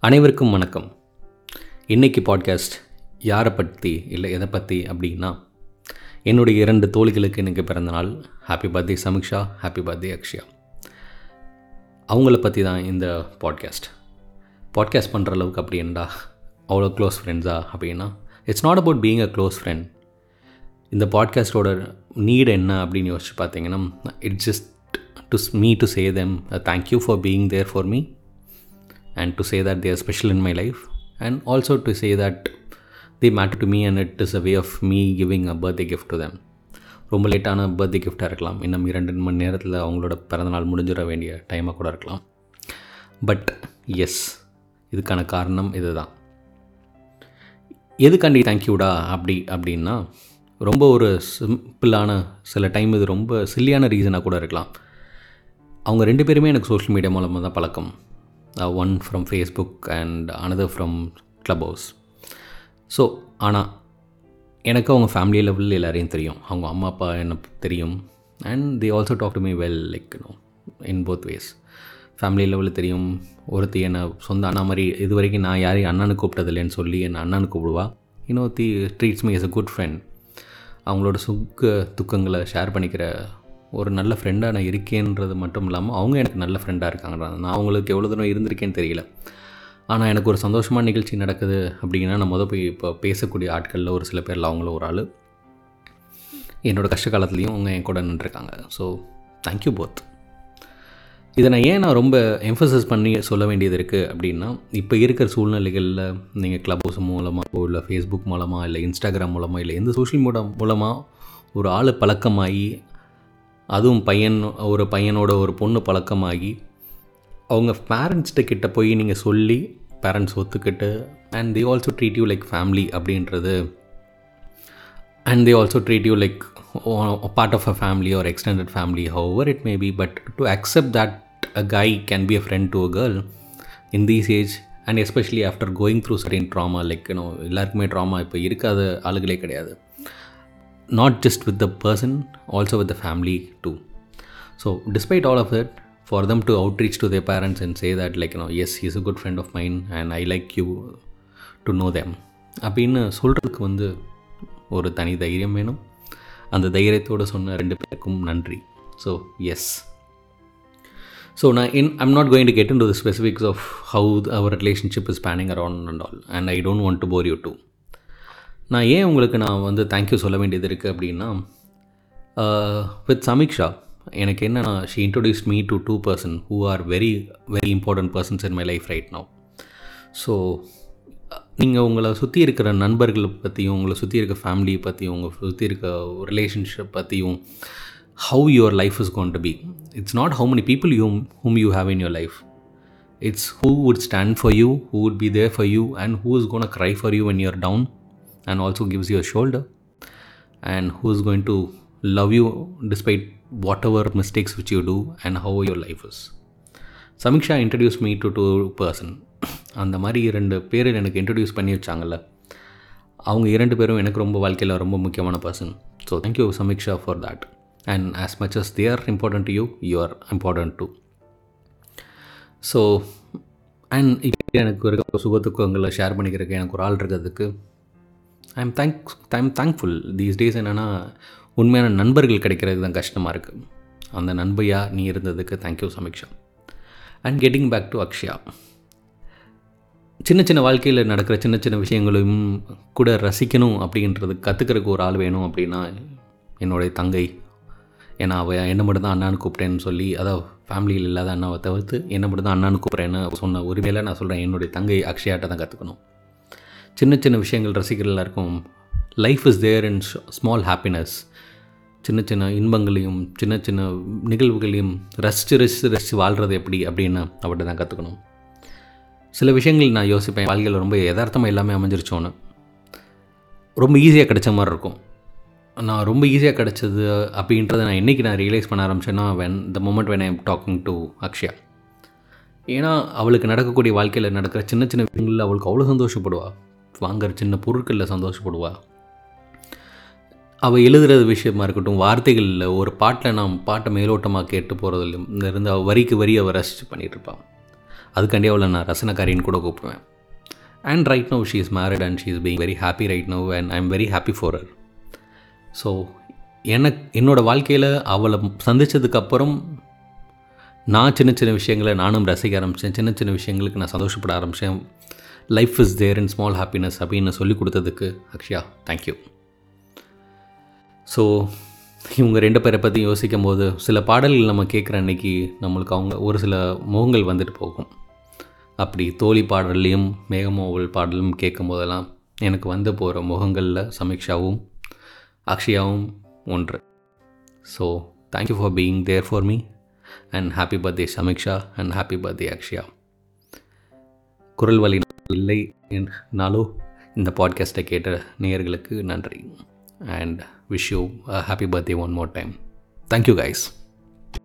அனைவருக்கும் வணக்கம். இன்றைக்கு பாட்காஸ்ட் யாரை பற்றி இல்லை எதை பற்றி அப்படின்னா என்னுடைய இரண்டு தோழிகளுக்கு இன்றைக்கி பிறந்த நாள். Happy birthday Samiksha. Happy birthday Akshaya. அவங்கள பற்றி தான் இந்த பாட்காஸ்ட் பாட்காஸ்ட் பண்ணுற அளவுக்கு அப்படின்டா அவ்வளோ க்ளோஸ் ஃப்ரெண்ட்ஸா அப்படின்னா it's not about being a close friend இந்த பாட்காஸ்ட்டோட நீட் என்ன அப்படின்னு யோசிச்சு பார்த்தீங்கன்னா it's just to me to say them thank you for being there for me and to say that they are special in my life and also to say that they matter to me and it is a way of me giving a birthday gift to them. ரொம்ப லேட்டான birthday கிஃப்டாக இருக்கலாம். இன்னும் இரண்டு மணி நேரத்தில் அவங்களோட பிறந்தநாள் முடிஞ்சிட வேண்டிய டைமாக கூட இருக்கலாம். பட் எஸ் இதுக்கான காரணம் இதுதான். எதுக்காண்டி தேங்க்யூடா அப்படி அப்படின்னா ரொம்ப ஒரு சிம்பிளான சில டைம் இது ரொம்ப சில்லியான ரீசனாக கூட இருக்கலாம். அவங்க ரெண்டு பேருமே எனக்கு சோஷியல் மீடியா மூலமாக தான் பழக்கம். One from Facebook and another from Clubhouse so ஆனால் எனக்கு அவங்க ஃபேமிலி லெவலில் எல்லாரையும் தெரியும். அவங்க அம்மா அப்பா எனக்கு தெரியும். And they also talk to me well like know in both ways family லெவலில் தெரியும். ஒருத்தி என்னை சொந்த அண்ணா மாதிரி இது வரைக்கும் நான் யாரையும் அண்ணனு கூப்பிட்டதில்லைன்னு சொல்லி என்னை அண்ணனு கூப்பிடுவா. இன்னொருத்தி treats me is a good friend அவங்களோட சுக்க துக்கங்களை ஷேர் பண்ணிக்கிற ஒரு நல்ல ஃப்ரெண்டாக நான் இருக்கேன்றது மட்டும் இல்லாமல் அவங்க எனக்கு நல்ல ஃப்ரெண்டாக இருக்காங்க. நான் அவங்களுக்கு எவ்வளோ தூரம் இருந்திருக்கேன்னு தெரியல. ஆனால் எனக்கு ஒரு சந்தோஷமான நிகழ்ச்சி நடக்குது அப்படின்னா நான் மொதல் போய் இப்போ பேசக்கூடிய ஆட்களில் ஒரு சில பேரில் அவங்கள ஒரு ஆள். என்னோடய கஷ்ட காலத்துலேயும் அவங்க என் கூட நின்றுருக்காங்க. ஸோ தேங்க்யூ போத் இதை நான் ஏன் நான் ரொம்ப எம்ஃபசைஸ் பண்ணி சொல்ல வேண்டியது இருக்குது அப்படின்னா இப்போ இருக்கிற சூழ்நிலைகளில் நீங்கள் க்ளப் ஹவுஸ் மூலமாக இல்லை ஃபேஸ்புக் மூலமாக இல்லை இன்ஸ்டாகிராம் மூலமாக இல்லை எந்த சோஷியல் மீடியா மூலமாக ஒரு ஆள் பழக்கமாகி அதுவும் பையன் ஒரு பையனோட ஒரு பொண்ணு பழக்கமாகி அவங்க பேரண்ட்ஸ்கிட்ட கிட்ட போய் நீங்கள் சொல்லி பேரண்ட்ஸ் ஒத்துக்கிட்டு and they also treat you like family அப்படின்றது and they also treat you like part of a family or extended family however it may be but to accept that a guy can be a friend to a girl in these age and especially after going through certain trauma like you know எல்லாருக்குமே drama இப்போ இருக்காத ஆளுகளே கிடையாது. not just with the person, also with the family too. So, despite all of that, for them to outreach to their parents and say that, like, you know, yes, he's a good friend of mine and I like you to know them அப்படின்னு சொல்கிறதுக்கு வந்து ஒரு தனி தைரியம் வேணும் அந்த தைரியத்தோடு சொன்ன ரெண்டு பேருக்கும் நன்றி ஸோ எஸ் ஸோ நான் in I'm not going to get into the specifics of how our relationship is spanning around and all and I don't want to bore you too நான் ஏன் உங்களுக்கு நான் வந்து தேங்க்யூ சொல்ல வேண்டியது இருக்குது அப்படின்னா வித் சமீக்ஷா எனக்கு என்னென்னா she introduce me to two person who are very very important persons in my life right now so நீங்கள் உங்களை சுற்றி இருக்கிற நண்பர்களை பற்றியும் உங்களை சுற்றி இருக்க ஃபேமிலியை பற்றியும் உங்களை சுற்றி இருக்க ரிலேஷன்ஷிப் பற்றியும் how your life is gonna be it's not how many people you whom you have in your life it's who would stand for you who would be there for you and who is gonna cry for you when you're down and also gives you a shoulder. And who is going to love you despite whatever mistakes which you do and how your life is. Samiksha introduce me to two person அந்த மாதிரி இரண்டு பேர் எனக்கு introduce பண்ணி வச்சாங்கல்ல. அவங்க இரண்டு பேரும் எனக்கு ரொம்ப வாழ்க்கையில் ரொம்ப முக்கியமான person so thank you Samiksha for that and as much as they are important to you you are important to so and இப்போ எனக்கு இருக்க சுகத்துக்கங்களை ஷேர் பண்ணிக்கிறதுக்கு எனக்கு ஒரு ஆள் இருக்கிறதுக்கு I am thank I am thankful these days என்னென்னா உண்மையான நண்பர்கள் கிடைக்கிறது தான் கஷ்டமாக இருக்குது அந்த நண்பையாக நீ இருந்ததுக்கு thank you Samiksha. And getting back to Akshaya. சின்ன சின்ன வாழ்க்கையில் நடக்கிற சின்ன சின்ன விஷயங்களையும் கூட ரசிக்கணும் அப்படின்றது கற்றுக்கிறதுக்கு ஒரு ஆள் வேணும் அப்படின்னா என்னுடைய தங்கை. ஏன்னா அவள் என்ன மட்டும் தான் அண்ணான்னு கூப்பிட்டேன்னு சொல்லி அதாவது ஃபேமிலியில் இல்லாத அண்ணாவை தவிர்த்து என்ன மட்டும் தான் அண்ணான்னு கூப்பிட்றேன்னு சொன்ன உரிமையில் நான் சொல்கிறேன் என்னுடைய தங்கை அக்ஷயாட்ட தான் கற்றுக்கணும் சின்ன சின்ன விஷயங்கள் ரசிக்கிறதுல இருக்கும் life is there in small happiness சின்ன சின்ன இன்பங்களையும் சின்ன சின்ன நிகழ்வுகளையும் ரசித்து ரசித்து ரசித்து வாழ்கிறது எப்படி அப்படின்னு அவர்கிட்ட தான் கற்றுக்கணும் சில விஷயங்கள் நான் யோசிப்பேன். வாழ்க்கையில் ரொம்ப யதார்த்தமாக எல்லாமே அமைஞ்சிருச்சோன்னு. ரொம்ப ஈஸியாக கிடைச்ச மாதிரி இருக்கும். நான் ரொம்ப ஈஸியாக கிடச்சது அப்படின்றத நான் என்றைக்கு நான் ரியலைஸ் பண்ண ஆரம்பிச்சேன்னா when the moment when I am talking to Akshaya. ஏன்னா அவளுக்கு நடக்கக்கூடிய வாழ்க்கையில் நடக்கிற சின்ன சின்ன விஷயங்களில் அவளுக்கு அவ்வளோ சந்தோஷப்படுவாள் வாங்குற சின்ன பொருட்களில் சந்தோஷப்படுவா? அவள் எழுதுகிறது விஷயமா இருக்கட்டும் வார்த்தைகளில் ஒரு பாட்டில் நாம் பாட்டை மேலோட்டமாக கேட்டு போகிறதுல இருந்து அவள் வரிக்கு வரி அவள் ரசித்து பண்ணிகிட்டு இருப்பாள் அதுக்காண்டி அவளை நான் ரசனக்காரின்னு கூட கூப்பிடுவேன். And right now she is married and she is being very happy right now and I am very happy for her so எனக்கு என்னோடய வாழ்க்கையில் அவளை சந்தித்ததுக்கப்புறம் நான் சின்ன சின்ன விஷயங்களை நானும் ரசிக்க ஆரம்பித்தேன் சின்ன சின்ன விஷயங்களுக்கு நான் சந்தோஷப்பட ஆரம்பித்தேன் life is there in small happiness அப்படின்னு சொல்லி கொடுத்ததுக்கு அக்ஷயா தேங்க்யூ ஸோ இவங்க ரெண்டு பேரை பற்றி யோசிக்கும் போது சில பாடல்கள் நம்ம கேட்குற அன்னைக்கு நம்மளுக்கு அவங்க ஒரு சில முகங்கள் வந்துட்டு போகும். அப்படி தோழி பாடல்லையும் மேகமோவல் பாடலும் கேட்கும் போதெல்லாம் எனக்கு வந்து போகிற முகங்களில் சமீக்ஷாவும் அக்ஷயாவும் ஒன்று. So thank you for being there for me and happy birthday Samiksha and happy birthday Akshaya. குரல் வழி இல்லை என்றாலோ இந்த பாட்காஸ்ட்டை கேட்ட நேயர்களுக்கு நன்றி. And wish you happy birthday one more time thank you guys